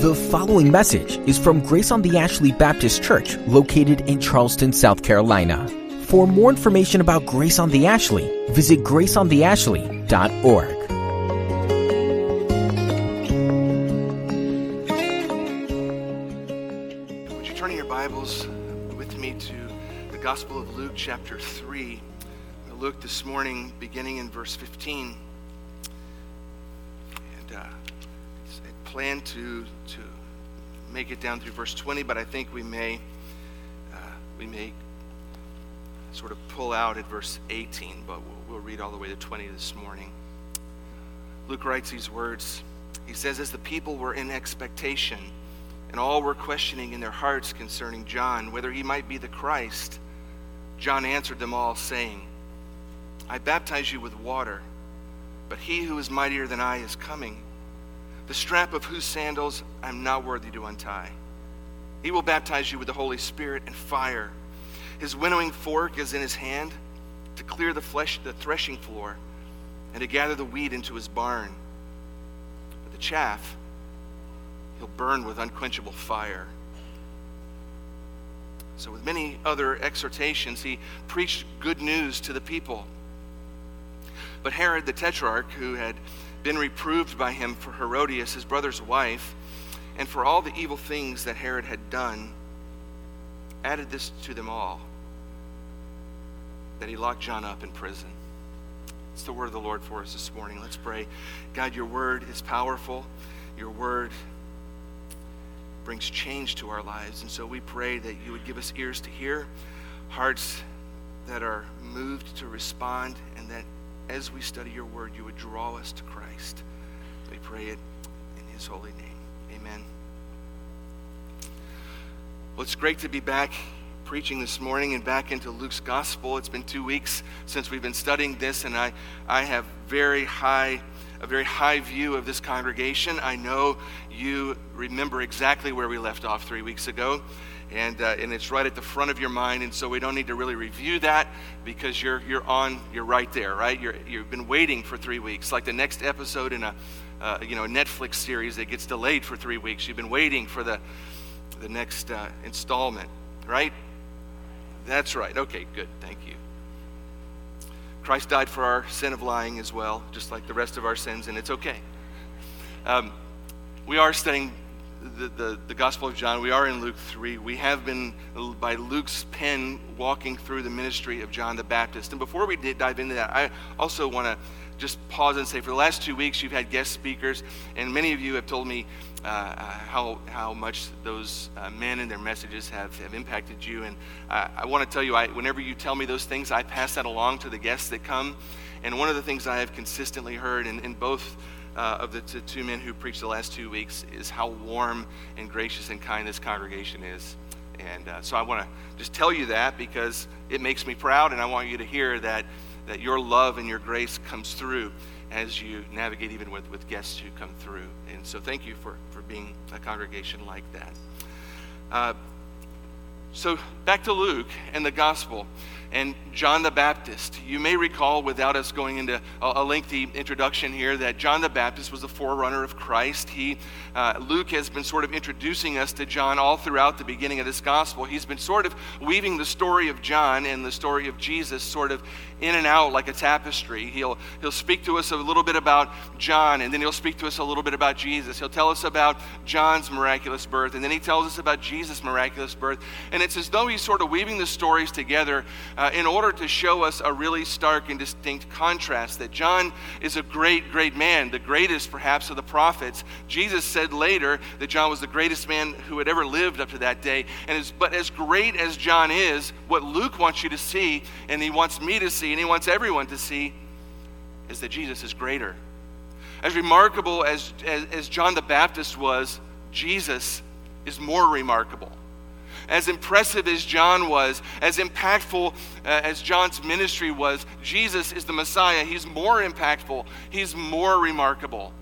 The following message is from Grace on the Ashley Baptist Church, located in Charleston, South Carolina. For more information about Grace on the Ashley, visit graceontheashley.org. Would you turn your Bibles with me to the Gospel of Luke, chapter 3? We'll look this morning, beginning in verse 15. Plan to, to make it down through verse 20, but I think we may, uh, we may sort of pull out at verse 18, but we'll, we'll read all the way to 20 this morning. Luke writes these words. He says, As the people were in expectation, and all were questioning in their hearts concerning John whether he might be the Christ. John answered them all, saying, I baptize you with water, but he who is mightier than I is coming, the strap of whose sandals I am not worthy to untie. He will baptize you with the Holy Spirit and fire. His winnowing fork is in his hand to clear the flesh, the threshing floor, and to gather the wheat into his barn. But the chaff he'll burn with unquenchable fire. So, with many other exhortations, he preached good news to the people. But Herod the Tetrarch, who had been reproved by him for Herodias, his brother's wife, and for all the evil things that Herod had done, added this to them all that he locked John up in prison. It's the word of the Lord for us this morning. Let's pray. God, your word is powerful. Your word brings change to our lives. And so we pray that you would give us ears to hear, hearts that are moved to respond, and that as we study your word, you would draw us to Christ. We pray it in his holy name. Amen. Well, it's great to be back preaching this morning and back into Luke's gospel. It's been two weeks since we've been studying this, and I, I have very high a very high view of this congregation. I know you remember exactly where we left off three weeks ago, and, uh, and it's right at the front of your mind, and so we don't need to really review that because you're, you're on, you're right there, right? You're, you've been waiting for three weeks, like the next episode in a, uh, you know, a Netflix series that gets delayed for three weeks. You've been waiting for the, the next uh, installment, right? That's right. Okay, good. Thank you. Christ died for our sin of lying as well, just like the rest of our sins, and it's okay. Um, we are studying the, the, the, Gospel of John. We are in Luke 3. We have been, by Luke's pen, walking through the ministry of John the Baptist. And before we dive into that, I also want to just pause and say for the last two weeks, you've had guest speakers, and many of you have told me uh, uh, how, how much those uh, men and their messages have, have impacted you. And uh, I want to tell you, I, whenever you tell me those things, I pass that along to the guests that come. And one of the things I have consistently heard in, in both uh, of the t- two men who preached the last two weeks is how warm and gracious and kind this congregation is. And uh, so I want to just tell you that because it makes me proud, and I want you to hear that, that your love and your grace comes through as you navigate even with, with guests who come through. And so thank you for, for being a congregation like that. Uh, so back to Luke and the gospel and John the Baptist. You may recall, without us going into a, lengthy introduction here, that John the Baptist was the forerunner of Christ. He, uh, Luke has been sort of introducing us to John all throughout the beginning of this gospel. He's been sort of weaving the story of John and the story of Jesus sort of in and out like a tapestry. He'll, he'll speak to us a little bit about John, and then he'll speak to us a little bit about Jesus. He'll tell us about John's miraculous birth, and then he tells us about Jesus' miraculous birth. And it's as though he's sort of weaving the stories together uh, in order to show us a really stark and distinct contrast that John is a great, great man, the greatest perhaps of the prophets. Jesus said later that John was the greatest man who had ever lived up to that day. And as, but as great as John is, what Luke wants you to see, and he wants me to see, and he wants everyone to see, is that Jesus is greater. As remarkable as, as, as John the Baptist was, Jesus is more remarkable as impressive as John was, as impactful uh, as John's ministry was, Jesus is the Messiah. He's more impactful, he's more remarkable.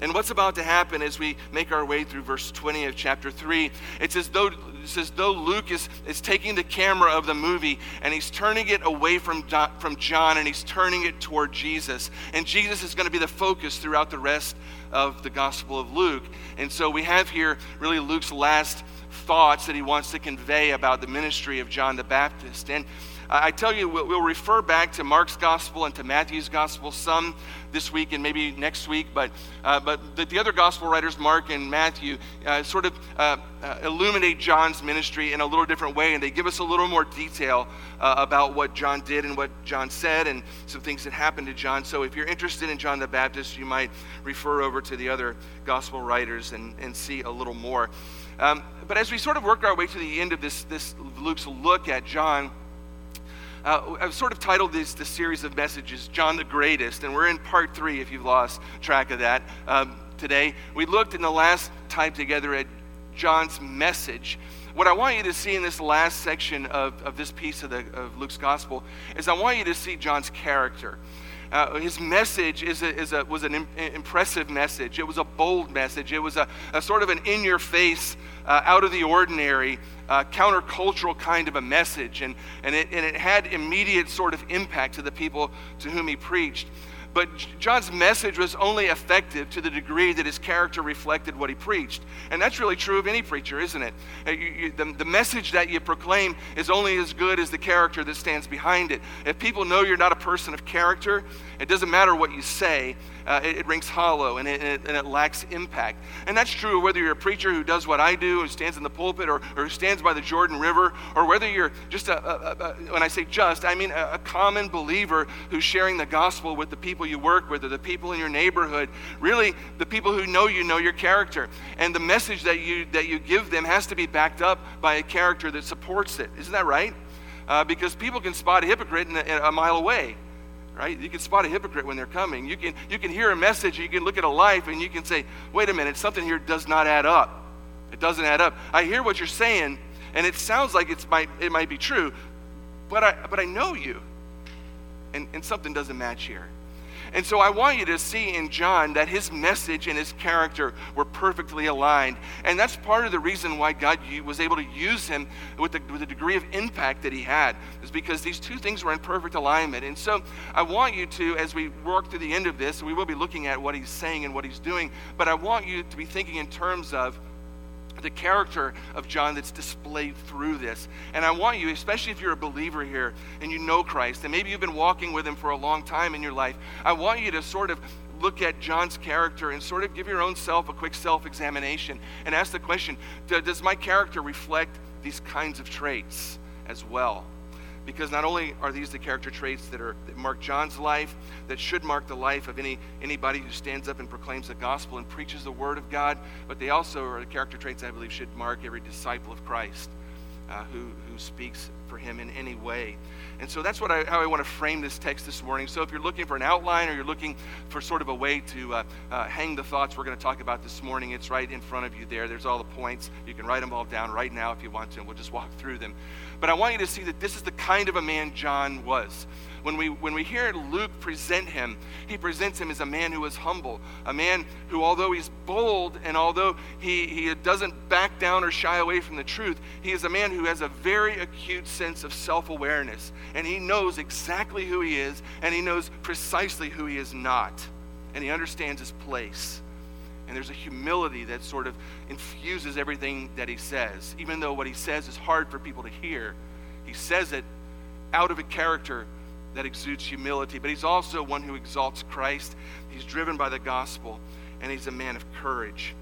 And what's about to happen as we make our way through verse 20 of chapter 3? It's as though, it's as though Luke is, is taking the camera of the movie and he's turning it away from, from John and he's turning it toward Jesus. And Jesus is going to be the focus throughout the rest of the Gospel of Luke. And so we have here really Luke's last thoughts that he wants to convey about the ministry of John the Baptist. And I tell you, we'll, we'll, refer back to Mark's gospel and to Matthew's gospel some this week and maybe next week, but, uh, but the, the, other gospel writers, Mark and Matthew, uh, sort of uh, uh illuminate John's ministry in a little different way, and they give us a little more detail uh, about what John did and what John said and some things that happened to John. So if you're interested in John the Baptist, you might refer over to the other gospel writers and, and see a little more. Um, but as we sort of work our way to the end of this, this Luke's look at John, uh, I've sort of titled this, this series of messages John the Greatest, and we're in part three if you've lost track of that um, today. We looked in the last time together at John's message. What I want you to see in this last section of, of this piece of, the, of Luke's gospel is I want you to see John's character. Uh, his message is a, is a, was an Im- impressive message. It was a bold message. It was a, a sort of an in your face, uh, out of the ordinary, uh, countercultural kind of a message. And, and, it, and it had immediate sort of impact to the people to whom he preached. But John's message was only effective to the degree that his character reflected what he preached. And that's really true of any preacher, isn't it? Uh, you, you, the, the message that you proclaim is only as good as the character that stands behind it. If people know you're not a person of character, it doesn't matter what you say, uh, it, it, rings hollow and it, and, it, and it, lacks impact. And that's true whether you're a preacher who does what I do, who stands in the pulpit, or, or who stands by the Jordan River, or whether you're just a, a, a when I say just, I mean a, a common believer who's sharing the gospel with the people you work with or the people in your neighborhood. Really, the people who know you know your character. And the message that you, that you give them has to be backed up by a character that supports it. Isn't that right? Uh, because people can spot a hypocrite in a, in a mile away right? You can spot a hypocrite when they're coming. You can, you can hear a message, you can look at a life, and you can say, wait a minute, something here does not add up. It doesn't add up. I hear what you're saying, and it sounds like it's might, it might be true, but I, but I know you. And, and something doesn't match here. And so I want you to see in John that his message and his character were perfectly aligned. And that's part of the reason why God was able to use him with the, with the degree of impact that he had, is because these two things were in perfect alignment. And so I want you to, as we work through the end of this, we will be looking at what he's saying and what he's doing, but I want you to be thinking in terms of the character of John that's displayed through this. And I want you, especially if you're a believer here and you know Christ, and maybe you've been walking with him for a long time in your life, I want you to sort of look at John's character and sort of give your own self a quick self examination and ask the question Does my character reflect these kinds of traits as well? Because not only are these the character traits that are that mark John's life, that should mark the life of any anybody who stands up and proclaims the gospel and preaches the word of God, but they also are the character traits I believe should mark every disciple of Christ uh, who who speaks for him in any way. And so that's what I, how I want to frame this text this morning. So if you're looking for an outline or you're looking for sort of a way to uh, uh, hang the thoughts we're going to talk about this morning, it's right in front of you there. There's all the points. You can write them all down right now if you want to, and we'll just walk through them. But I want you to see that this is the kind of a man John was. When we, when we hear Luke present him, he presents him as a man who is humble, a man who, although he's bold and although he, he doesn't back down or shy away from the truth, he is a man who has a very acute sense of self awareness. And he knows exactly who he is, and he knows precisely who he is not. And he understands his place. And there's a humility that sort of infuses everything that he says. Even though what he says is hard for people to hear, he says it out of a character that exudes humility. But he's also one who exalts Christ. He's driven by the gospel, and he's a man of courage.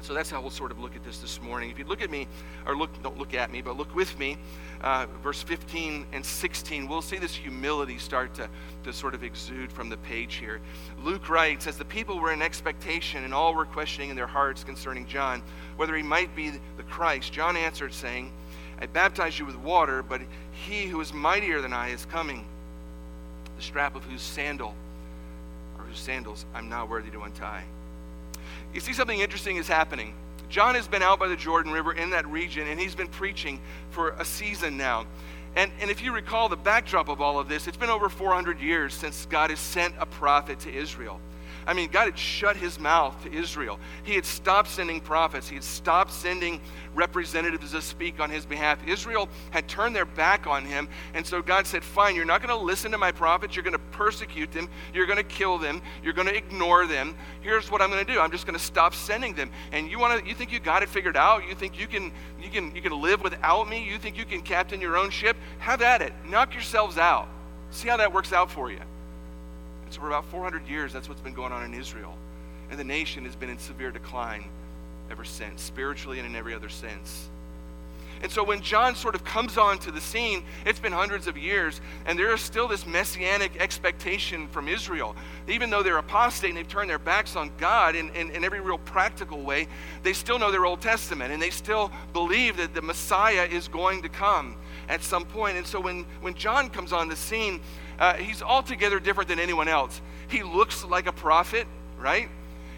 And so that's how we'll sort of look at this this morning. If you look at me, or look, don't look at me, but look with me, uh, verse 15 and 16, we'll see this humility start to, to sort of exude from the page here. Luke writes, As the people were in expectation and all were questioning in their hearts concerning John, whether he might be the Christ, John answered, saying, I baptize you with water, but he who is mightier than I is coming, the strap of whose sandal or whose sandals I'm not worthy to untie. You see, something interesting is happening. John has been out by the Jordan River in that region, and he's been preaching for a season now. And, and if you recall the backdrop of all of this, it's been over 400 years since God has sent a prophet to Israel. I mean, God had shut his mouth to Israel. He had stopped sending prophets, he had stopped sending representatives to speak on his behalf. Israel had turned their back on him. And so God said, Fine, you're not going to listen to my prophets. You're going to persecute them. You're going to kill them. You're going to ignore them. Here's what I'm going to do I'm just going to stop sending them. And you, want to, you think you got it figured out? You think you can, you, can, you can live without me? You think you can captain your own ship? Have at it. Knock yourselves out. See how that works out for you. So, for about 400 years, that's what's been going on in Israel. And the nation has been in severe decline ever since, spiritually and in every other sense. And so when John sort of comes onto the scene, it's been hundreds of years, and there is still this messianic expectation from Israel. Even though they're apostate and they've turned their backs on God in, in, in, every real practical way, they still know their Old Testament, and they still believe that the Messiah is going to come at some point. And so when, when John comes on the scene, uh, he's altogether different than anyone else. He looks like a prophet, right?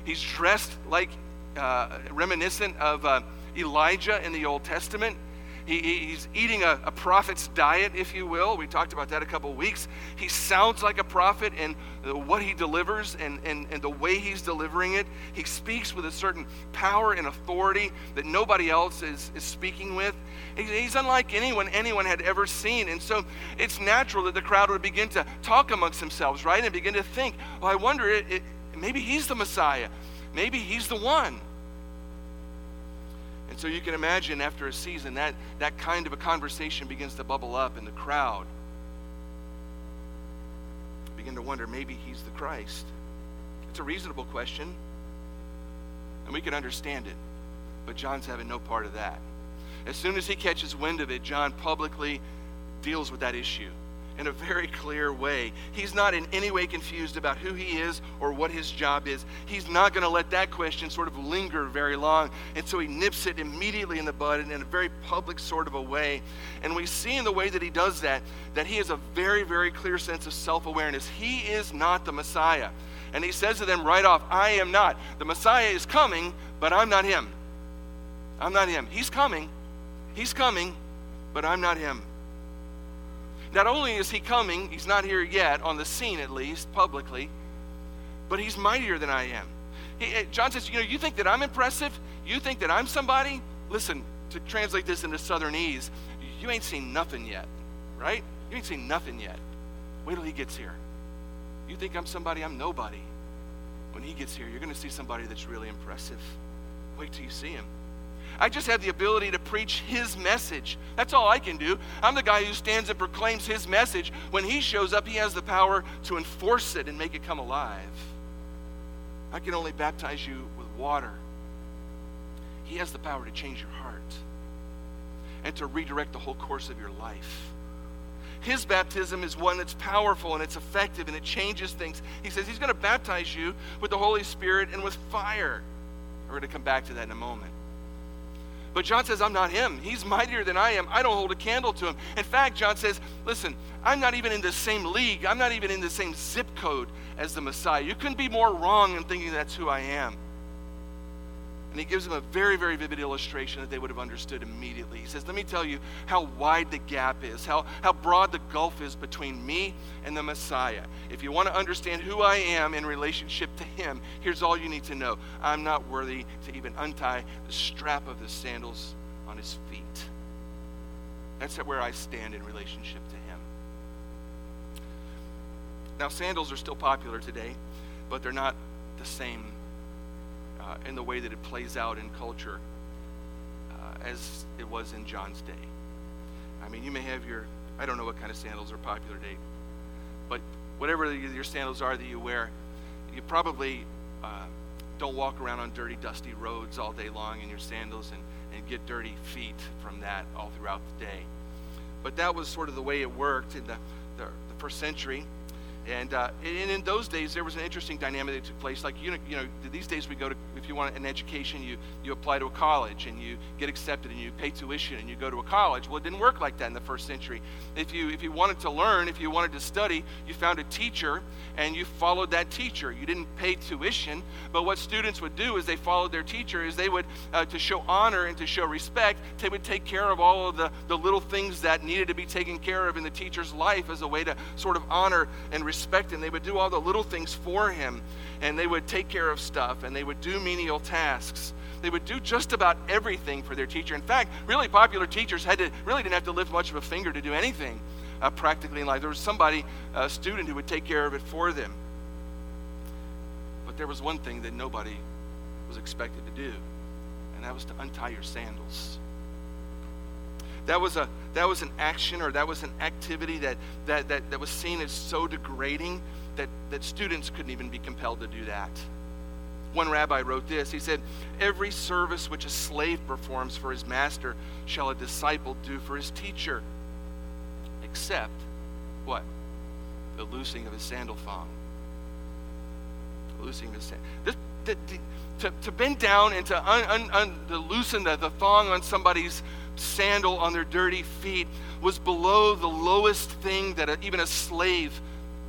He's dressed like uh, reminiscent of uh, Elijah in the Old Testament. He, he's eating a, a, prophet's diet, if you will. We talked about that a couple weeks. He sounds like a prophet in what he delivers and, and, and the way he's delivering it. He speaks with a certain power and authority that nobody else is, is speaking with. He's unlike anyone anyone had ever seen. And so it's natural that the crowd would begin to talk amongst themselves, right? And begin to think, well, I wonder, it, it, maybe he's the Messiah. Maybe he's the one. So you can imagine after a season that that kind of a conversation begins to bubble up in the crowd. Begin to wonder maybe he's the Christ. It's a reasonable question. And we can understand it. But John's having no part of that. As soon as he catches wind of it, John publicly deals with that issue in a very clear way. He's not in any way confused about who he is or what his job is. He's not going to let that question sort of linger very long. And so he nips it immediately in the bud and in a very public sort of a way. And we see in the way that he does that, that he has a very, very clear sense of self awareness. He is not the Messiah. And he says to them right off, I am not. The Messiah is coming, but I'm not him. I'm not him. He's coming. He's coming, but I'm not him. Not only is he coming, he's not here yet, on the scene at least, publicly, but he's mightier than I am. He, eh, John says, You know, you think that I'm impressive? You think that I'm somebody? Listen, to translate this into Southernese, you ain't seen nothing yet, right? You ain't seen nothing yet. Wait till he gets here. You think I'm somebody? I'm nobody. When he gets here, you're going to see somebody that's really impressive. Wait till you see him. I just have the ability to preach his message. That's all I can do. I'm the guy who stands and proclaims his message. When he shows up, he has the power to enforce it and make it come alive. I can only baptize you with water. He has the power to change your heart and to redirect the whole course of your life. His baptism is one that's powerful and it's effective and it changes things. He says he's going to baptize you with the Holy Spirit and with fire. We're going to come back to that in a moment. But John says, I'm not him. He's mightier than I am. I don't hold a candle to him. In fact, John says, listen, I'm not even in the same league. I'm not even in the same zip code as the Messiah. You couldn't be more wrong in thinking that's who I am. And he gives them a very, very vivid illustration that they would have understood immediately. He says, Let me tell you how wide the gap is, how, how broad the gulf is between me and the Messiah. If you want to understand who I am in relationship to him, here's all you need to know I'm not worthy to even untie the strap of the sandals on his feet. That's where I stand in relationship to him. Now, sandals are still popular today, but they're not the same uh, in the way that it plays out in culture uh, as it was in John's day. I mean, you may have your, I don't know what kind of sandals are popular today, but whatever your sandals are that you wear, you probably uh, don't walk around on dirty, dusty roads all day long in your sandals and, and get dirty feet from that all throughout the day. But that was sort of the way it worked in the, the, the first century. And, uh, and in those days, there was an interesting dynamic that took place. Like, you know, you know, these days we go to, if you want an education, you, you apply to a college and you get accepted and you pay tuition and you go to a college. Well, it didn't work like that in the first century. If you, if you wanted to learn, if you wanted to study, you found a teacher and you followed that teacher. You didn't pay tuition, but what students would do is they followed their teacher is they would, uh, to show honor and to show respect, they would take care of all of the, the little things that needed to be taken care of in the teacher's life as a way to sort of honor and respect him. They would do all the little things for him. and they would take care of stuff and they would do menial tasks. They would do just about everything for their teacher. In fact, really popular teachers had to really didn't have to lift much of a finger to do anything uh, practically in life. There was somebody, a student, who would take care of it for them. But there was one thing that nobody was expected to do, and that was to untie your sandals. That was, a, that was an action or that was an activity that, that, that, that was seen as so degrading that, that students couldn't even be compelled to do that. One rabbi wrote this. He said, Every service which a slave performs for his master shall a disciple do for his teacher, except what? The loosing of his sandal thong. Loosing his sandal. The, to, to bend down and to, un, un, un, to loosen the, the thong on somebody's sandal on their dirty feet was below the lowest thing that a, even a slave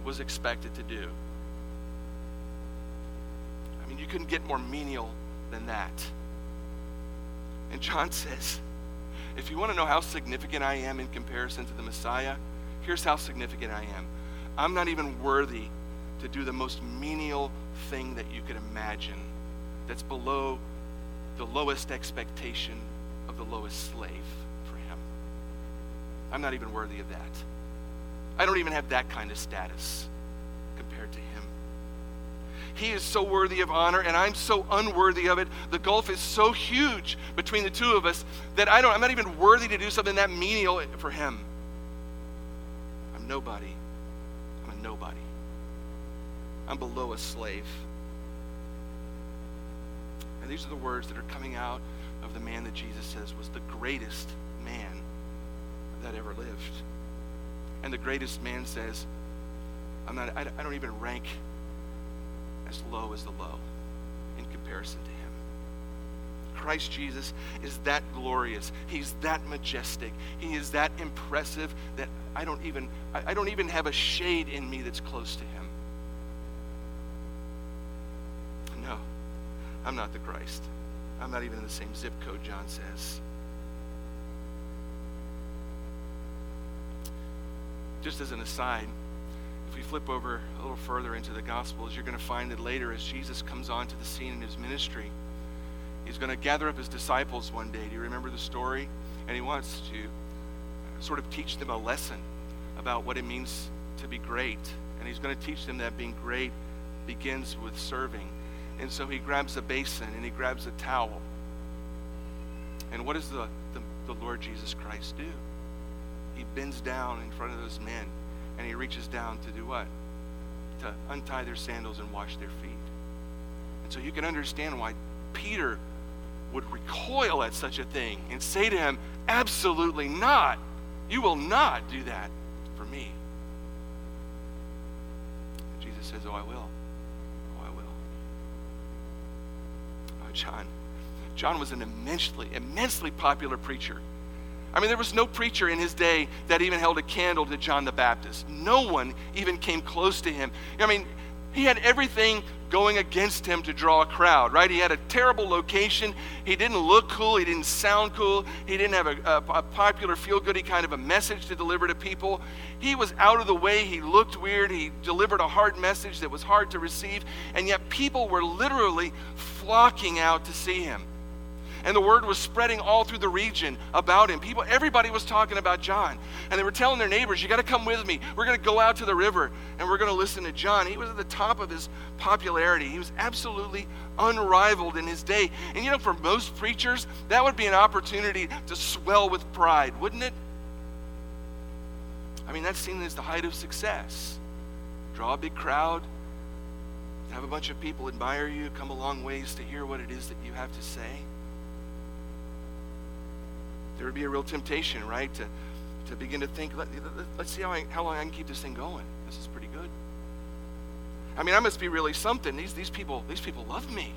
was expected to do. You couldn't get more menial than that. And John says, if you want to know how significant I am in comparison to the Messiah, here's how significant I am. I'm not even worthy to do the most menial thing that you could imagine that's below the lowest expectation of the lowest slave for him. I'm not even worthy of that. I don't even have that kind of status. He is so worthy of honor, and I'm so unworthy of it. The gulf is so huge between the two of us that I don't, I'm not even worthy to do something that menial for him. I'm nobody. I'm a nobody. I'm below a slave. And these are the words that are coming out of the man that Jesus says was the greatest man that ever lived. And the greatest man says, I'm not, I, I don't even rank as low as the low in comparison to him. Christ Jesus is that glorious. He's that majestic. He is that impressive that I don't even I, I don't even have a shade in me that's close to him. No, I'm not the Christ. I'm not even in the same zip code, John says. Just as an aside, if we flip over a little further into the Gospels, you're going to find that later, as Jesus comes onto the scene in his ministry, he's going to gather up his disciples one day. Do you remember the story? And he wants to uh, sort of teach them a lesson about what it means to be great. And he's going to teach them that being great begins with serving. And so he grabs a basin and he grabs a towel. And what does the, the, the Lord Jesus Christ do? He bends down in front of those men and he reaches down to do what? To untie their sandals and wash their feet. And so you can understand why Peter would recoil at such a thing and say to him, Absolutely not. You will not do that for me. And Jesus says, Oh, I will. Oh, I will. Oh, John. John was an immensely, immensely popular preacher. I mean, there was no preacher in his day that even held a candle to John the Baptist. No one even came close to him. I mean, he had everything going against him to draw a crowd, right? He had a terrible location. He didn't look cool. He didn't sound cool. He didn't have a, a, a popular, feel goody kind of a message to deliver to people. He was out of the way. He looked weird. He delivered a hard message that was hard to receive. And yet, people were literally flocking out to see him and the word was spreading all through the region about him. People, everybody was talking about John, and they were telling their neighbors, "You got to come with me. We're going to go out to the river, and we're going to listen to John." He was at the top of his popularity. He was absolutely unrivaled in his day. And you know, for most preachers, that would be an opportunity to swell with pride, wouldn't it? I mean, that's seen as the height of success. Draw a big crowd, have a bunch of people admire you, come a long ways to hear what it is that you have to say there would be a real temptation, right, to, to begin to think, Let, us see how, I, how long I can keep this thing going. This is pretty good. I mean, I must be really something. These, these, people, these people love me.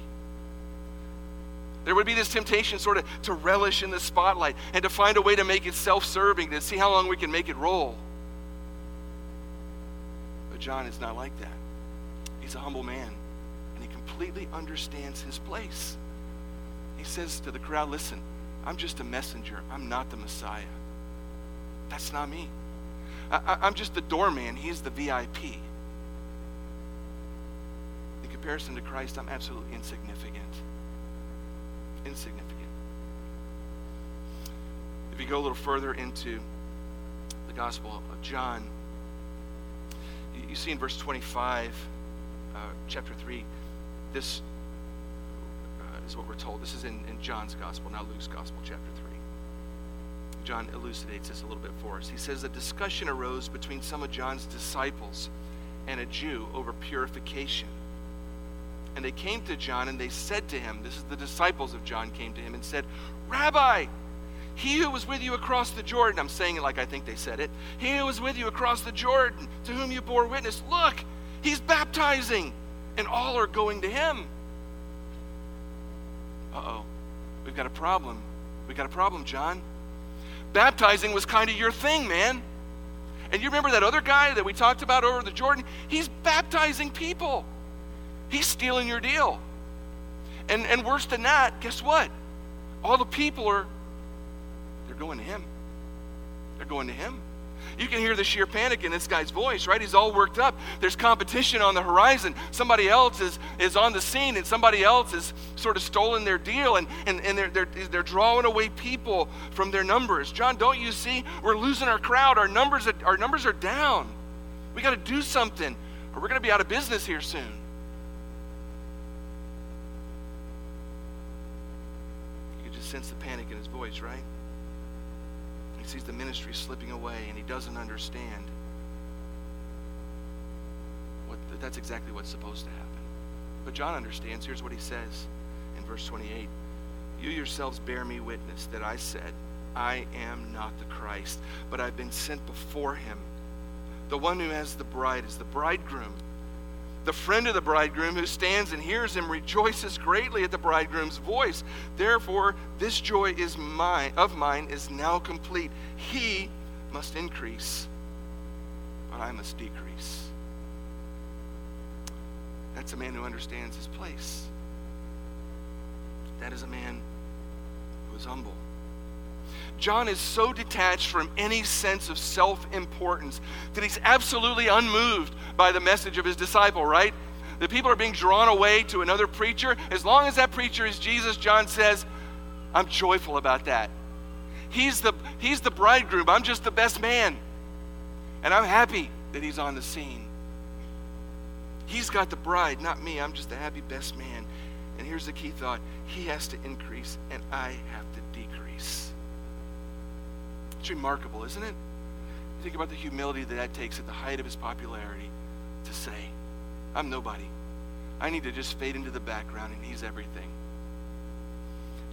There would be this temptation sort of to relish in the spotlight and to find a way to make it self serving, to see how long we can make it roll. But John is not like that. He's a humble man, and he completely understands his place. He says to the crowd, Listen, I'm just a messenger. I'm not the Messiah. That's not me. I, am just the doorman. He's the VIP. In comparison to Christ, I'm absolutely insignificant. Insignificant. If you go a little further into the Gospel of John, you see in verse 25, uh, chapter 3, this is what we're told. This is in, in John's Gospel, not Luke's Gospel, chapter 3. John elucidates this a little bit for us. He says a discussion arose between some of John's disciples and a Jew over purification. And they came to John and they said to him, This is the disciples of John came to him and said, Rabbi, he who was with you across the Jordan, I'm saying it like I think they said it, he who was with you across the Jordan, to whom you bore witness, look, he's baptizing, and all are going to him. Uh oh, we've got a problem. We've got a problem, John. Baptizing was kind of your thing, man. And you remember that other guy that we talked about over the Jordan? He's baptizing people. He's stealing your deal. And, and worse than that, guess what? All the people are they're going to him. They're going to him. You can hear the sheer panic in this guy's voice, right? He's all worked up. There's competition on the horizon. Somebody else is, is on the scene, and somebody else has sort of stolen their deal, and, and, and they're, they're, they're drawing away people from their numbers. John, don't you see? We're losing our crowd. Our numbers are, our numbers are down. We got to do something, or we're going to be out of business here soon. You can just sense the panic in his voice, right? He sees the ministry slipping away and he doesn't understand. What, that's exactly what's supposed to happen. But John understands. Here's what he says in verse 28 You yourselves bear me witness that I said, I am not the Christ, but I've been sent before him. The one who has the bride is the bridegroom. The friend of the bridegroom who stands and hears him rejoices greatly at the bridegroom's voice. Therefore, this joy is mine of mine is now complete. He must increase, but I must decrease. That's a man who understands his place. That is a man who is humble. John is so detached from any sense of self importance that he's absolutely unmoved by the message of his disciple, right? The people are being drawn away to another preacher. As long as that preacher is Jesus, John says, I'm joyful about that. He's the, he's the bridegroom. I'm just the best man. And I'm happy that he's on the scene. He's got the bride, not me. I'm just the happy best man. And here's the key thought He has to increase, and I have. It's remarkable, isn't it? Think about the humility that that takes at the height of his popularity to say, I'm nobody. I need to just fade into the background and he's everything.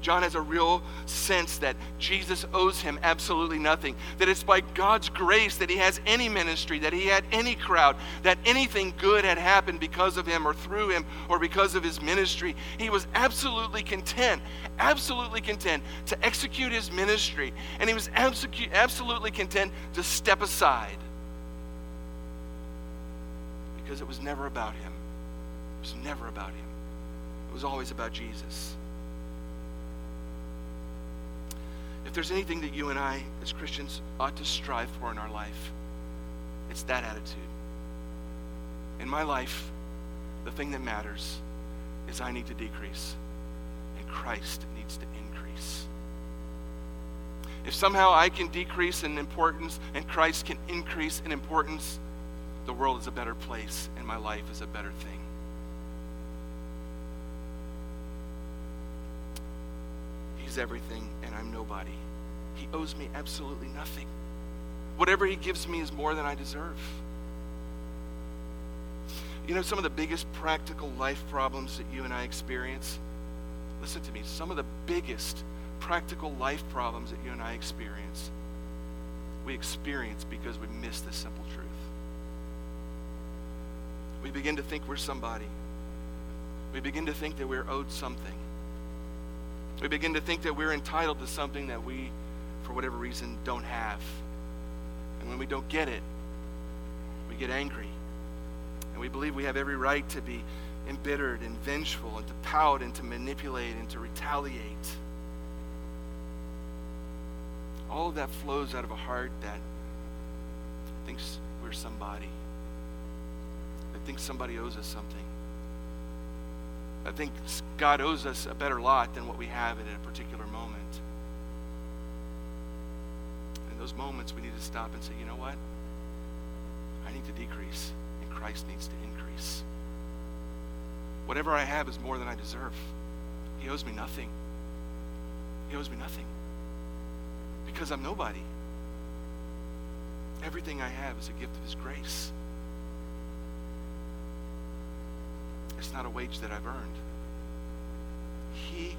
John has a real sense that Jesus owes him absolutely nothing, that it's by God's grace that he has any ministry, that he had any crowd, that anything good had happened because of him or through him or because of his ministry. He was absolutely content, absolutely content to execute his ministry, and he was absolutely content to step aside because it was never about him. It was never about him. It was always about Jesus. If there's anything that you and I, as Christians, ought to strive for in our life, it's that attitude. In my life, the thing that matters is I need to decrease, and Christ needs to increase. If somehow I can decrease in importance and Christ can increase in importance, the world is a better place and my life is a better thing. He's everything and I'm nobody. He owes me absolutely nothing. Whatever He gives me is more than I deserve. You know, some of the biggest practical life problems that you and I experience, listen to me, some of the biggest practical life problems that you and I experience, we experience because we miss the simple truth. We begin to think we're somebody. We begin to think that we're owed something. We begin to think that we're entitled to something that we for whatever reason, don't have. And when we don't get it, we get angry. And we believe we have every right to be embittered and vengeful and to pout and to manipulate and to retaliate. All of that flows out of a heart that thinks we're somebody, that thinks somebody owes us something. I think God owes us a better lot than what we have at a particular moment. In those moments, we need to stop and say, you know what? I need to decrease, and Christ needs to increase. Whatever I have is more than I deserve. He owes me nothing. He owes me nothing because I'm nobody. Everything I have is a gift of His grace. It's not a wage that I've earned. He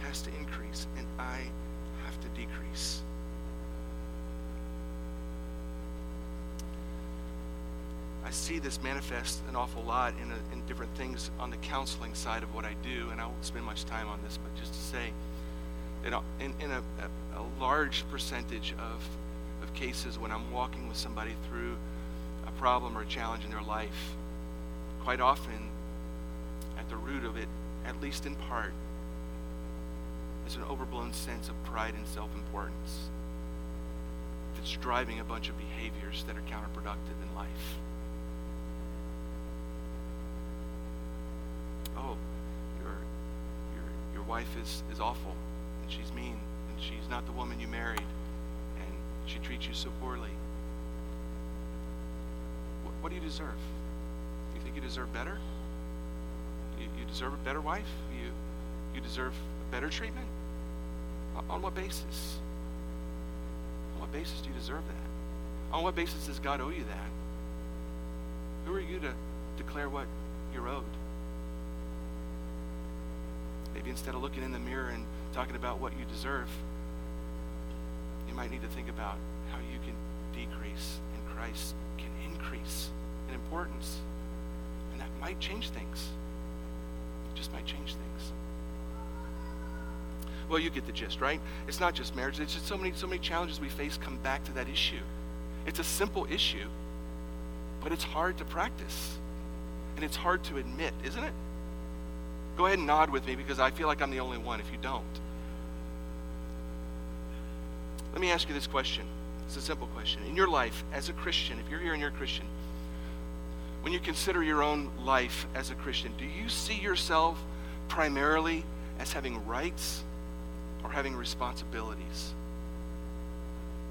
has to increase, and I have to decrease. I see this manifest an awful lot in, a, in different things on the counseling side of what I do, and I won't spend much time on this, but just to say that in, in a, a, a large percentage of, of cases when I'm walking with somebody through a problem or a challenge in their life, quite often at the root of it, at least in part, is an overblown sense of pride and self importance that's driving a bunch of behaviors that are counterproductive in life. oh, your, your, your wife is, is awful, and she's mean, and she's not the woman you married, and she treats you so poorly. What, what do you deserve? Do you think you deserve better? You, you deserve a better wife? You, you deserve better treatment? On what basis? On what basis do you deserve that? On what basis does God owe you that? Who are you to declare what you're owed? Maybe instead of looking in the mirror and talking about what you deserve, you might need to think about how you can decrease and Christ can increase in importance. And that might change things. Just might change things. Well, you get the gist, right? It's not just marriage. It's just so many, so many challenges we face come back to that issue. It's a simple issue, but it's hard to practice. And it's hard to admit, isn't it? Go ahead and nod with me because I feel like I'm the only one if you don't. Let me ask you this question. It's a simple question. In your life, as a Christian, if you're here and you're a Christian, when you consider your own life as a Christian, do you see yourself primarily as having rights or having responsibilities?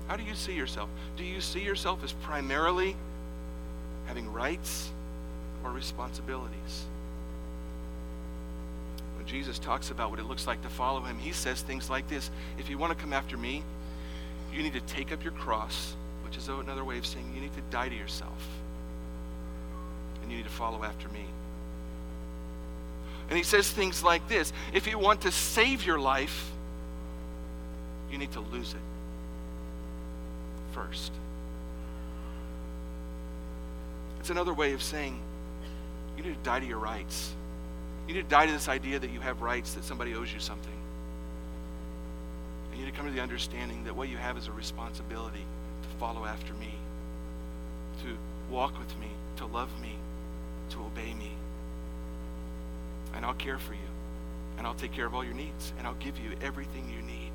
How do you see yourself? Do you see yourself as primarily having rights or responsibilities? When Jesus talks about what it looks like to follow him, he says things like this If you want to come after me, you need to take up your cross, which is another way of saying you need to die to yourself. And you need to follow after me. And he says things like this If you want to save your life, you need to lose it first. It's another way of saying you need to die to your rights. You need to die to this idea that you have rights, that somebody owes you something. And you need to come to the understanding that what you have is a responsibility to follow after me, to walk with me, to love me, to obey me. And I'll care for you. And I'll take care of all your needs. And I'll give you everything you need.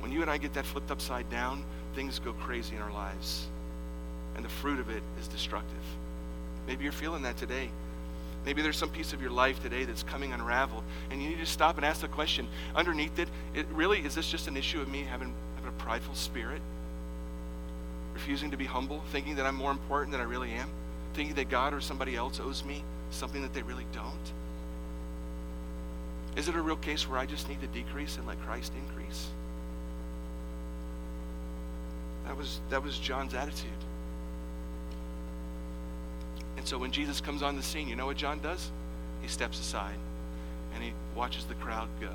When you and I get that flipped upside down, things go crazy in our lives. And the fruit of it is destructive. Maybe you're feeling that today. Maybe there's some piece of your life today that's coming unraveled, and you need to stop and ask the question underneath it, it really is this just an issue of me having, having a prideful spirit? Refusing to be humble, thinking that I'm more important than I really am, thinking that God or somebody else owes me something that they really don't? Is it a real case where I just need to decrease and let Christ increase? That was, that was John's attitude. And so when Jesus comes on the scene, you know what John does? He steps aside and he watches the crowd go.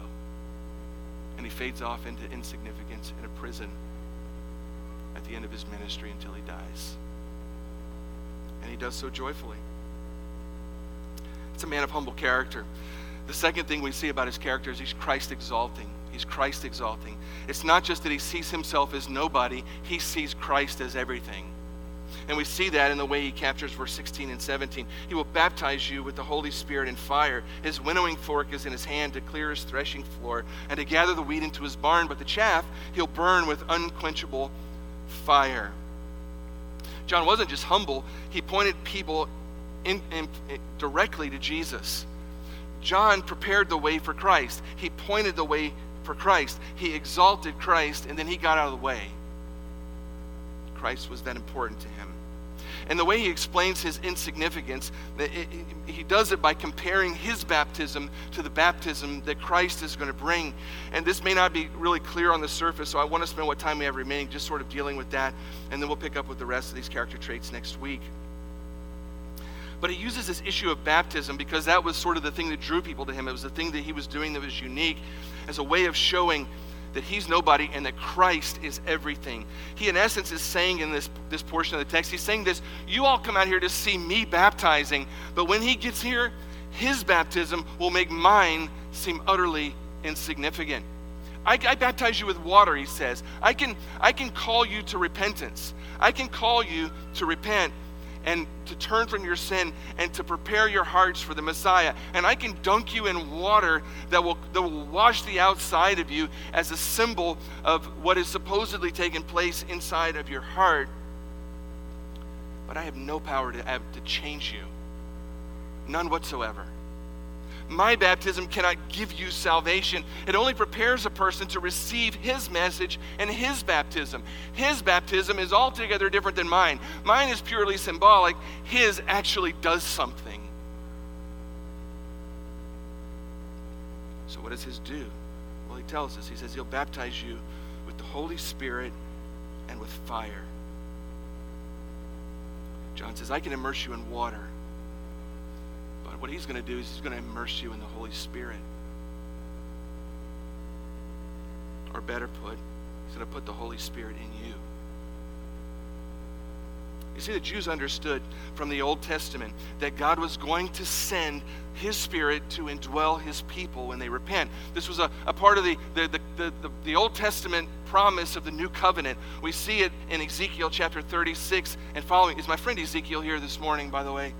And he fades off into insignificance in a prison at the end of his ministry until he dies. And he does so joyfully. It's a man of humble character. The second thing we see about his character is he's Christ exalting. He's Christ exalting. It's not just that he sees himself as nobody, he sees Christ as everything. And we see that in the way he captures verse 16 and 17. He will baptize you with the Holy Spirit and fire. His winnowing fork is in his hand to clear his threshing floor and to gather the wheat into his barn, but the chaff he'll burn with unquenchable fire. John wasn't just humble, he pointed people in, in, directly to Jesus. John prepared the way for Christ. He pointed the way for Christ. He exalted Christ, and then he got out of the way. Christ was that important to him. And the way he explains his insignificance, he does it by comparing his baptism to the baptism that Christ is going to bring. And this may not be really clear on the surface, so I want to spend what time we have remaining just sort of dealing with that, and then we'll pick up with the rest of these character traits next week. But he uses this issue of baptism because that was sort of the thing that drew people to him. It was the thing that he was doing that was unique as a way of showing that he's nobody and that Christ is everything. He, in essence, is saying in this, this portion of the text, he's saying this you all come out here to see me baptizing, but when he gets here, his baptism will make mine seem utterly insignificant. I, I, baptize you with water, he says. I can, I can call you to repentance. I can call you to repent and to turn from your sin and to prepare your hearts for the Messiah. And I can dunk you in water that will, that will wash the outside of you as a symbol of what is supposedly taking place inside of your heart. But I have no power to, have, to change you, none whatsoever. My baptism cannot give you salvation. It only prepares a person to receive his message and his baptism. His baptism is altogether different than mine. Mine is purely symbolic, his actually does something. So, what does his do? Well, he tells us. He says he'll baptize you with the Holy Spirit and with fire. John says, I can immerse you in water what he's going to do is he's going to immerse you in the Holy Spirit. Or better put, he's going to put the Holy Spirit in you. You see, the Jews understood from the Old Testament that God was going to send His Spirit to indwell His people when they repent. This was a, a part of the, the, the, the, the Old Testament promise of the new covenant. We see it in Ezekiel chapter 36 and following. Is my friend Ezekiel here this morning, by the way?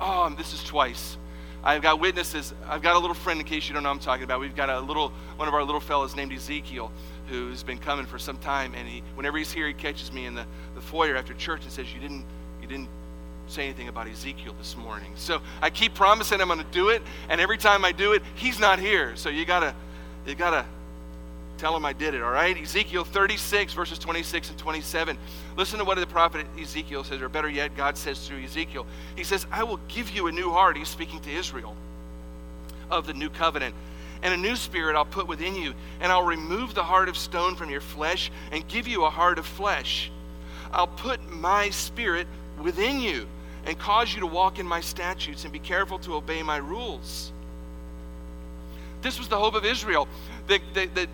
Oh, this is twice. I've got witnesses. I've got a little friend, in case you don't know I'm talking about. We've got a little, one of our little fellows named Ezekiel, who's been coming for some time. And he, whenever he's here, he catches me in the, the foyer after church and says, "You didn't, you didn't say anything about Ezekiel this morning." So I keep promising I'm going to do it, and every time I do it, he's not here. So you gotta, you gotta Tell him I did it, all right? Ezekiel 36, verses 26 and 27. Listen to what the prophet Ezekiel says, or better yet, God says through Ezekiel. He says, I will give you a new heart. He's speaking to Israel of the new covenant. And a new spirit I'll put within you, and I'll remove the heart of stone from your flesh and give you a heart of flesh. I'll put my spirit within you and cause you to walk in my statutes and be careful to obey my rules. This was the hope of Israel. That, that,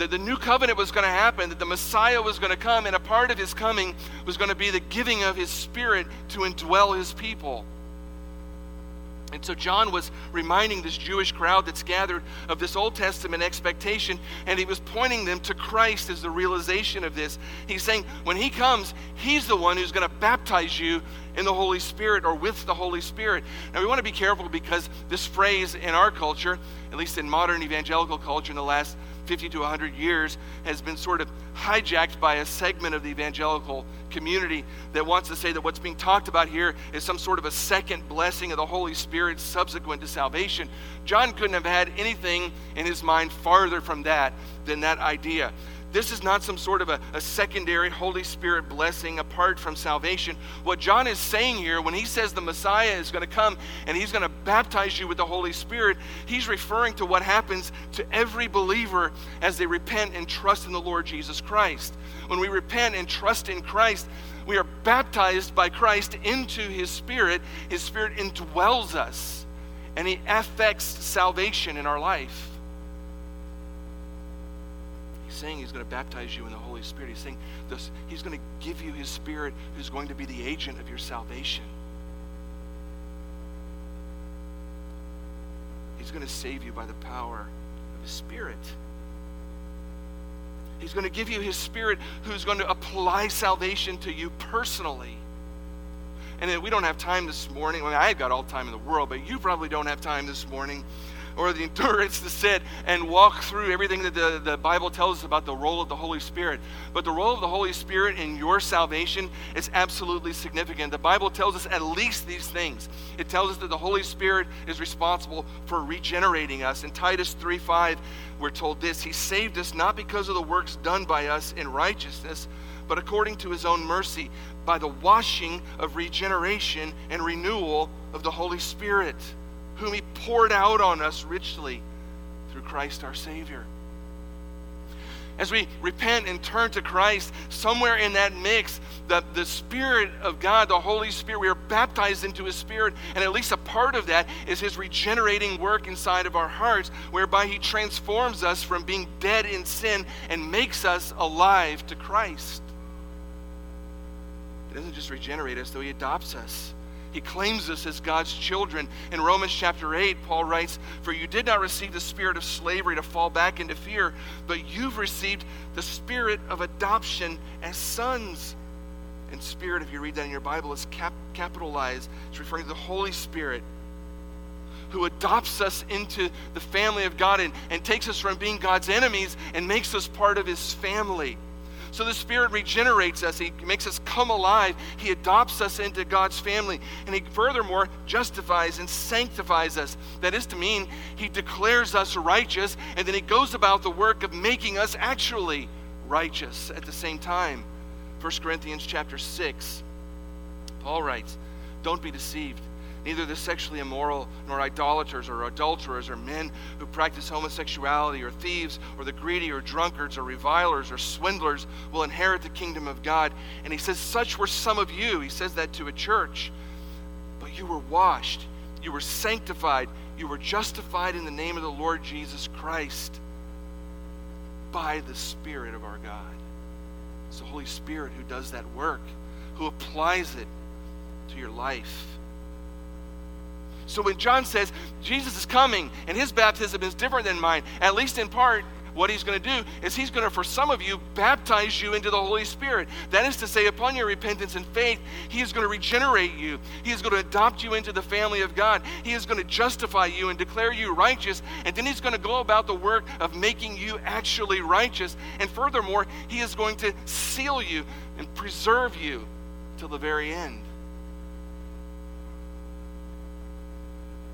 that the new covenant was going to happen, that the Messiah was going to come, and a part of his coming was going to be the giving of his Spirit to indwell his people. And so John was reminding this Jewish crowd that's gathered of this Old Testament expectation, and he was pointing them to Christ as the realization of this. He's saying, when he comes, he's the one who's going to baptize you in the Holy Spirit or with the Holy Spirit. Now, we want to be careful because this phrase in our culture, at least in modern evangelical culture in the last 50 to 100 years has been sort of hijacked by a segment of the evangelical community that wants to say that what's being talked about here is some sort of a second blessing of the Holy Spirit subsequent to salvation. John couldn't have had anything in his mind farther from that than that idea. This is not some sort of a, a, secondary Holy Spirit blessing apart from salvation. What John is saying here, when he says the Messiah is going to come and he's going to baptize you with the Holy Spirit, he's referring to what happens to every believer as they repent and trust in the Lord Jesus Christ. When we repent and trust in Christ, we are baptized by Christ into his Spirit. His Spirit indwells us and he affects salvation in our life saying he's going to baptize you in the Holy Spirit. He's saying this, he's going to give you his Spirit who's going to be the agent of your salvation. He's going to save you by the power of his Spirit. He's going to give you his Spirit who's going to apply salvation to you personally. And we don't have time this morning. I mean, I've got all time in the world, but you probably don't have time this morning or the endurance to sit and walk through everything that the, the Bible tells us about the role of the Holy Spirit. But the role of the Holy Spirit in your salvation is absolutely significant. The Bible tells us at least these things. It tells us that the Holy Spirit is responsible for regenerating us. In Titus 3 5, we're told this He saved us not because of the works done by us in righteousness, but according to His own mercy, by the washing of regeneration and renewal of the Holy Spirit whom he poured out on us richly through Christ our Savior. As we repent and turn to Christ, somewhere in that mix, the, the Spirit of God, the Holy Spirit, we are baptized into His Spirit, and at least a part of that is His regenerating work inside of our hearts, whereby He transforms us from being dead in sin and makes us alive to Christ. He doesn't just regenerate us, though He adopts us. He claims us as God's children. In Romans chapter 8, Paul writes, For you did not receive the spirit of slavery to fall back into fear, but you've received the spirit of adoption as sons. And spirit, if you read that in your Bible, is cap- capitalized. It's referring to the Holy Spirit who adopts us into the family of God and, and takes us from being God's enemies and makes us part of his family. So the Spirit regenerates us. He makes us come alive. He adopts us into God's family. And He furthermore justifies and sanctifies us. That is to mean He declares us righteous, and then He goes about the work of making us actually righteous at the same time. 1 Corinthians chapter 6, Paul writes, Don't be deceived. Neither the sexually immoral, nor idolaters, or adulterers, or men who practice homosexuality, or thieves, or the greedy, or drunkards, or revilers, or swindlers will inherit the kingdom of God. And he says, Such were some of you. He says that to a church. But you were washed, you were sanctified, you were justified in the name of the Lord Jesus Christ by the Spirit of our God. It's the Holy Spirit who does that work, who applies it to your life. So when John says Jesus is coming and his baptism is different than mine, at least in part, what he's going to do is he's going to, for some of you, baptize you into the Holy Spirit. That is to say, upon your repentance and faith, he is going to regenerate you. He is going to adopt you into the family of God. He is going to justify you and declare you righteous. And then he's going to go about the work of making you actually righteous. And furthermore, he is going to seal you and preserve you till the very end.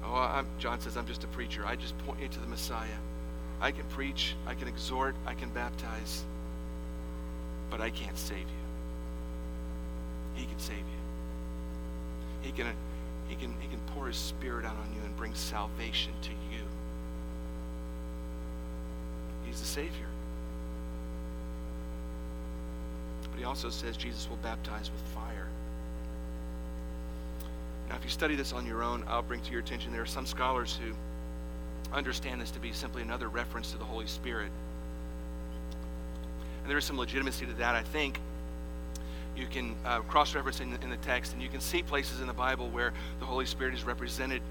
Oh, I'm, John says, I'm just a preacher. I just point you to the Messiah. I can preach, I can exhort, I can baptize, but I can't save you. He can save you. He can, he can, he can pour his spirit out on you and bring salvation to you. He's the Savior. But he also says Jesus will baptize with fire. Now, if you study this on your own, I'll bring to your attention there are some scholars who understand this to be simply another reference to the Holy Spirit. And there is some legitimacy to that, I think. You can uh, cross reference in, in, the text, and you can see places in the Bible where the Holy Spirit is represented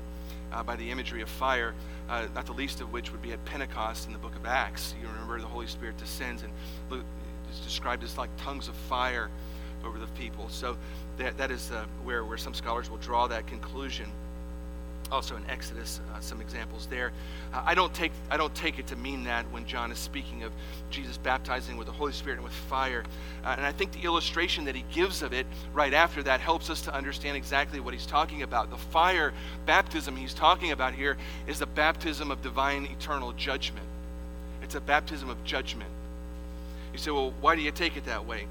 uh, by the imagery of fire, uh, not the least of which would be at Pentecost in the book of Acts. You remember the Holy Spirit descends and is described as like tongues of fire over the people. So that, that is uh, where, where some scholars will draw that conclusion. Also in Exodus, uh, some examples there. Uh, I, don't take, I don't take it to mean that when John is speaking of Jesus baptizing with the Holy Spirit and with fire. Uh, and I think the illustration that he gives of it right after that helps us to understand exactly what he's talking about. The fire baptism he's talking about here is the baptism of divine eternal judgment. It's a baptism of judgment. You say, well, why do you take it that way?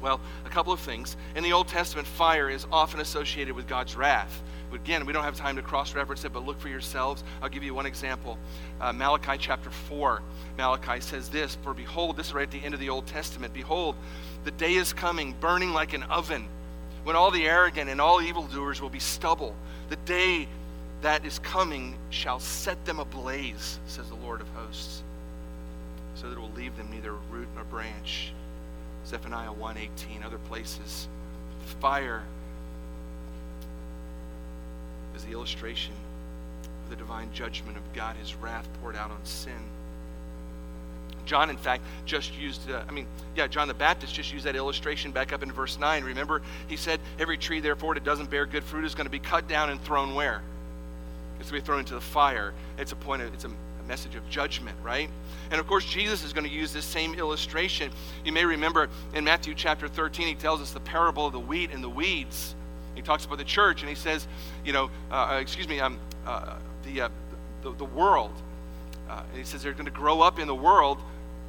Well, a couple of things. In the Old Testament, fire is often associated with God's wrath. Again, we don't have time to cross reference it, but look for yourselves. I'll give you one example. Uh, Malachi chapter 4. Malachi says this For behold, this is right at the end of the Old Testament. Behold, the day is coming, burning like an oven, when all the arrogant and all evildoers will be stubble. The day that is coming shall set them ablaze, says the Lord of hosts, so that it will leave them neither root nor branch. Zephaniah 1:18, other places. Fire is the illustration of the divine judgment of God, his wrath poured out on sin. John, in fact, just used, uh, I mean, yeah, John the Baptist just used that illustration back up in verse 9. Remember, he said, Every tree, therefore, that doesn't bear good fruit is going to be cut down and thrown where? It's going to be thrown into the fire. It's a point of, it's a, a message of judgment, right? And of course, Jesus is going to use this same illustration. You may remember in Matthew chapter 13, he tells us the parable of the wheat and the weeds. He talks about the church and he says, you know, uh, uh excuse me, um, uh, the, uh, the, the, world. Uh, and he says they're going to grow up in the world,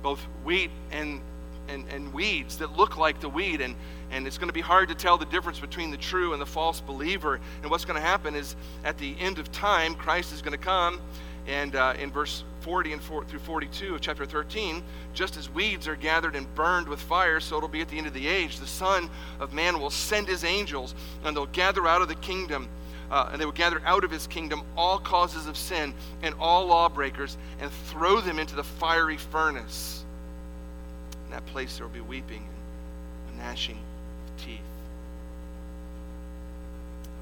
both wheat and, and, and weeds that look like the weed. And, and it's going to be hard to tell the difference between the true and the false believer. And what's going to happen is at the end of time, Christ is going to come. And uh, in verse 40 and 4, through 42 of chapter 13, just as weeds are gathered and burned with fire, so it'll be at the end of the age. The Son of Man will send his angels, and they'll gather out of the kingdom uh, and they will gather out of his kingdom all causes of sin and all lawbreakers and throw them into the fiery furnace. In that place there will be weeping and gnashing of teeth.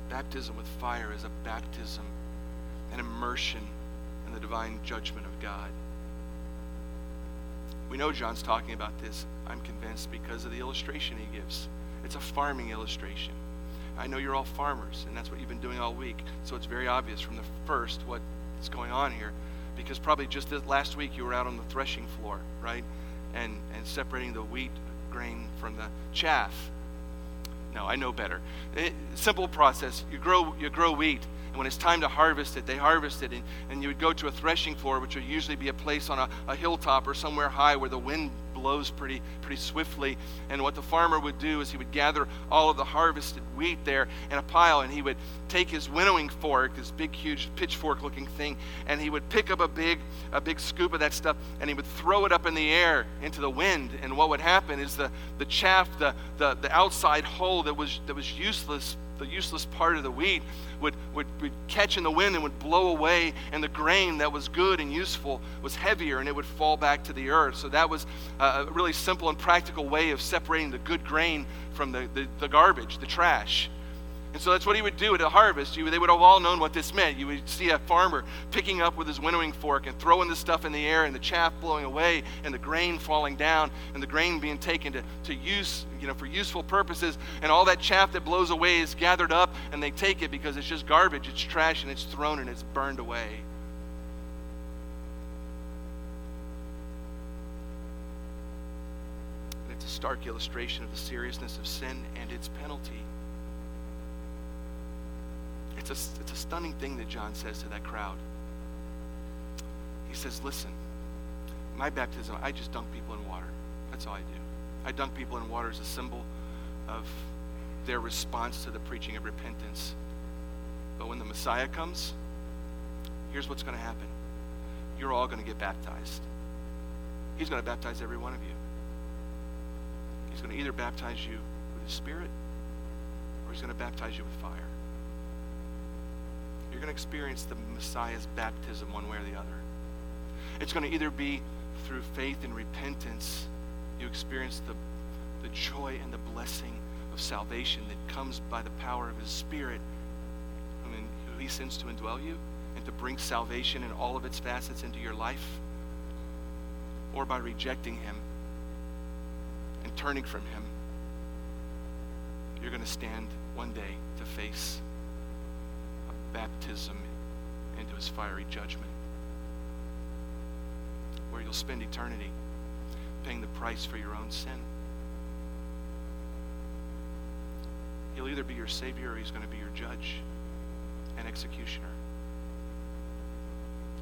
Baptism with fire is a baptism, an immersion in the divine judgment of God. We know John's talking about this, I'm convinced, because of the illustration he gives. It's a farming illustration. I know you're all farmers, and that's what you've been doing all week. So it's very obvious from the first what's going on here, because probably just this last week you were out on the threshing floor, right, and and separating the wheat grain from the chaff. No, I know better. It, simple process. You grow you grow wheat, and when it's time to harvest it, they harvest it, and, and you would go to a threshing floor, which would usually be a place on a, a hilltop or somewhere high where the wind blows pretty, pretty swiftly. And what the farmer would do is he would gather all of the harvested wheat there in a pile, and he would take his winnowing fork, this big, huge pitchfork looking thing, and he would pick up a big, a big scoop of that stuff, and he would throw it up in the air into the wind. And what would happen is the, the chaff, the, the, the outside hull that was, that was useless the useless part of the wheat would, would, would catch in the wind and would blow away, and the grain that was good and useful was heavier and it would fall back to the earth. So that was a really simple and practical way of separating the good grain from the, the, the garbage, the trash. And so that's what he would do at a harvest. You, they would have all known what this meant. You would see a farmer picking up with his winnowing fork and throwing the stuff in the air, and the chaff blowing away, and the grain falling down, and the grain being taken to, to use, you know, for useful purposes. And all that chaff that blows away is gathered up, and they take it because it's just garbage, it's trash, and it's thrown and it's burned away. And it's a stark illustration of the seriousness of sin and its penalty. It's a, it's a stunning thing that John says to that crowd. He says, Listen, my baptism, I just dunk people in water. That's all I do. I dunk people in water as a symbol of their response to the preaching of repentance. But when the Messiah comes, here's what's going to happen you're all going to get baptized. He's going to baptize every one of you. He's going to either baptize you with the Spirit or he's going to baptize you with fire. You're going to experience the Messiah's baptism one way or the other. It's going to either be through faith and repentance, you experience the, the joy and the blessing of salvation that comes by the power of His Spirit, I mean, who He sends to indwell you and to bring salvation in all of its facets into your life, or by rejecting Him and turning from Him. You're going to stand one day to face a baptism into his fiery judgment, where you'll spend eternity paying the price for your own sin. He'll either be your Savior or he's going to be your judge and executioner.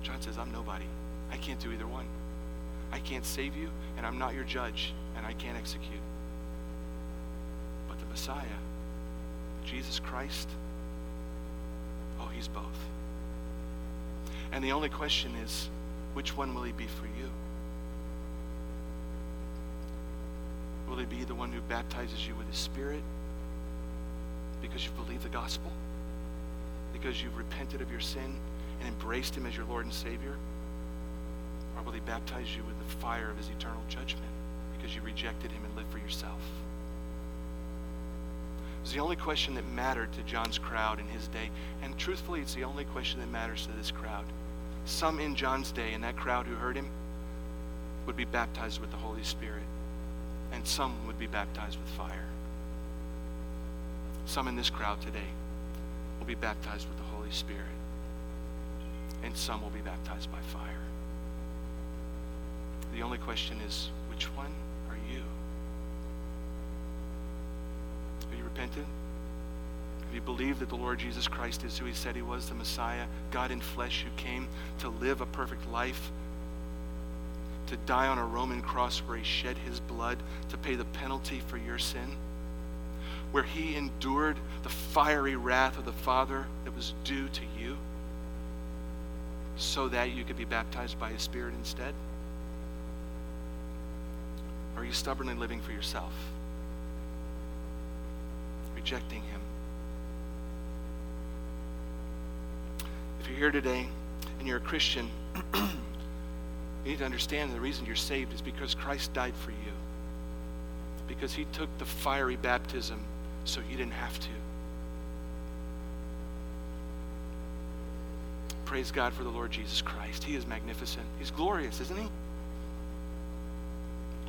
John says, I'm nobody. I can't do either one. I can't save you, and I'm not your judge, and I can't execute. But the Messiah, Jesus Christ, Oh, he's both. And the only question is, which one will he be for you? Will he be the one who baptizes you with his spirit because you believe the gospel? Because you've repented of your sin and embraced him as your Lord and Savior? Or will he baptize you with the fire of his eternal judgment because you rejected him and lived for yourself? It was the only question that mattered to John's crowd in his day. And truthfully, it's the only question that matters to this crowd. Some in John's day, in that crowd who heard him, would be baptized with the Holy Spirit, and some would be baptized with fire. Some in this crowd today will be baptized with the Holy Spirit. and some will be baptized by fire. The only question is, which one you? Are you repentant? Have you believed that the Lord Jesus Christ is who he said he was, the Messiah, God in flesh who came to live a perfect life, to die on a Roman cross where he shed his blood to pay the penalty for your sin? Where he endured the fiery wrath of the Father that was due to you so that you could be baptized by his Spirit instead? Are you stubbornly living for yourself? Rejecting him? If you're here today and you're a Christian, you need to understand the reason you're saved is because Christ died for you. Because he took the fiery baptism so you didn't have to. Praise God for the Lord Jesus Christ. He is magnificent. He's glorious, isn't he?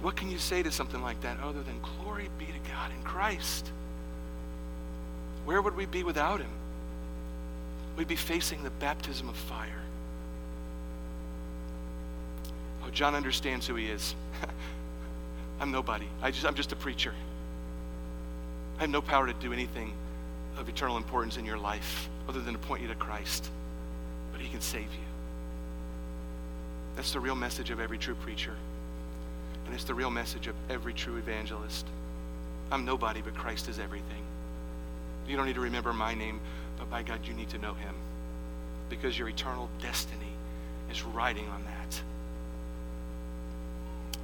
What can you say to something like that other than glory be to God in Christ? Where would we be without him? we'd be facing the baptism of fire. Oh, John understands who he is. I'm nobody. I just, I'm just a preacher. I have no power to do anything of eternal importance in your life other than to point you to Christ. But he can save you. That's the real message of every true preacher. And it's the real message of every true evangelist. I'm nobody, but Christ is everything. You don't need to remember my name. But by God, you need to know him because your eternal destiny is riding on that.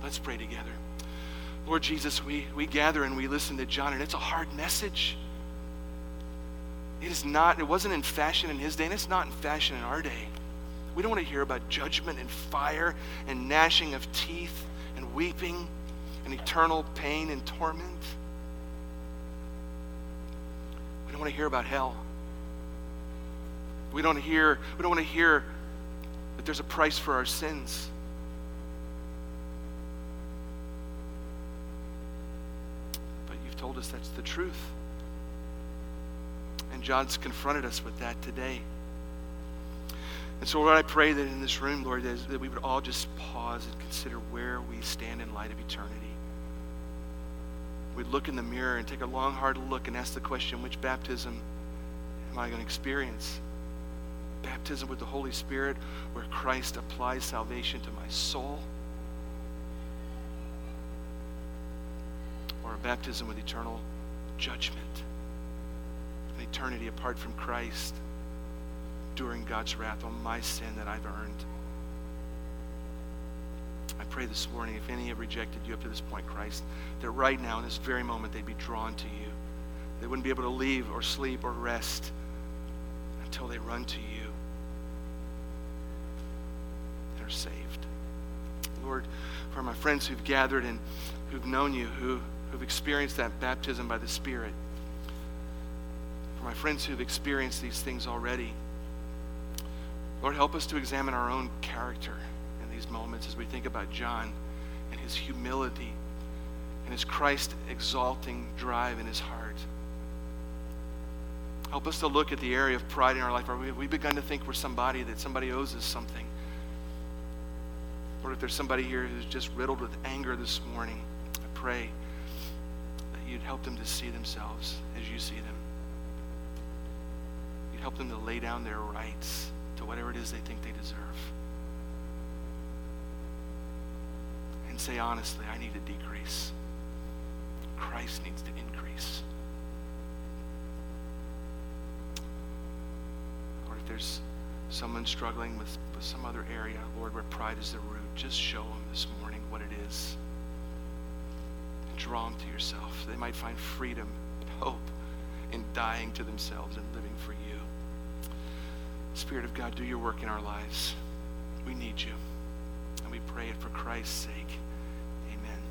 Let's pray together. Lord Jesus, we, we gather and we listen to John, and it's a hard message. It is not, it wasn't in fashion in his day, and it's not in fashion in our day. We don't want to hear about judgment and fire and gnashing of teeth weeping and eternal pain and torment. We don't want to hear about hell. We don't hear, we don't want to hear that there's a price for our sins. But you've told us that's the truth. And John's confronted us with that today. And so, Lord, I pray that in this room, Lord, is that we would all just pause and consider where we stand in light of eternity. We'd look in the mirror and take a long, hard look and ask the question which baptism am I going to experience? baptism with the Holy Spirit where Christ applies salvation to my soul, or a baptism with eternal judgment, an eternity apart from Christ, during God's wrath on my sin that I've earned. I pray this morning, if any have rejected you up to this point, Christ, that right now, in this very moment, they'd be drawn to you. They wouldn't be able to leave or sleep or rest until they run to you. And are saved. Lord, for my friends who've gathered and who've known you, who, who've experienced that baptism by the Spirit, for my friends who've experienced these things already, Lord, help us to examine our own character in these moments as we think about John and his humility and his Christ exalting drive in his heart. Help us to look at the area of pride in our life where we, we've begun to think we're somebody, that somebody owes us something. Lord, if there's somebody here who's just riddled with anger this morning, I pray that you'd help them to see themselves as you see them. You'd help them to lay down their rights to whatever it is they think they deserve. And say honestly, I need to decrease. Christ needs to increase. Lord, if there's someone struggling with, with some other area, Lord, where pride is the root, just show them this morning what it is. And draw them to yourself. They might find freedom and hope in dying to themselves and living for you. Spirit of God, do your work in our lives. We need you. And we pray it for Christ's sake.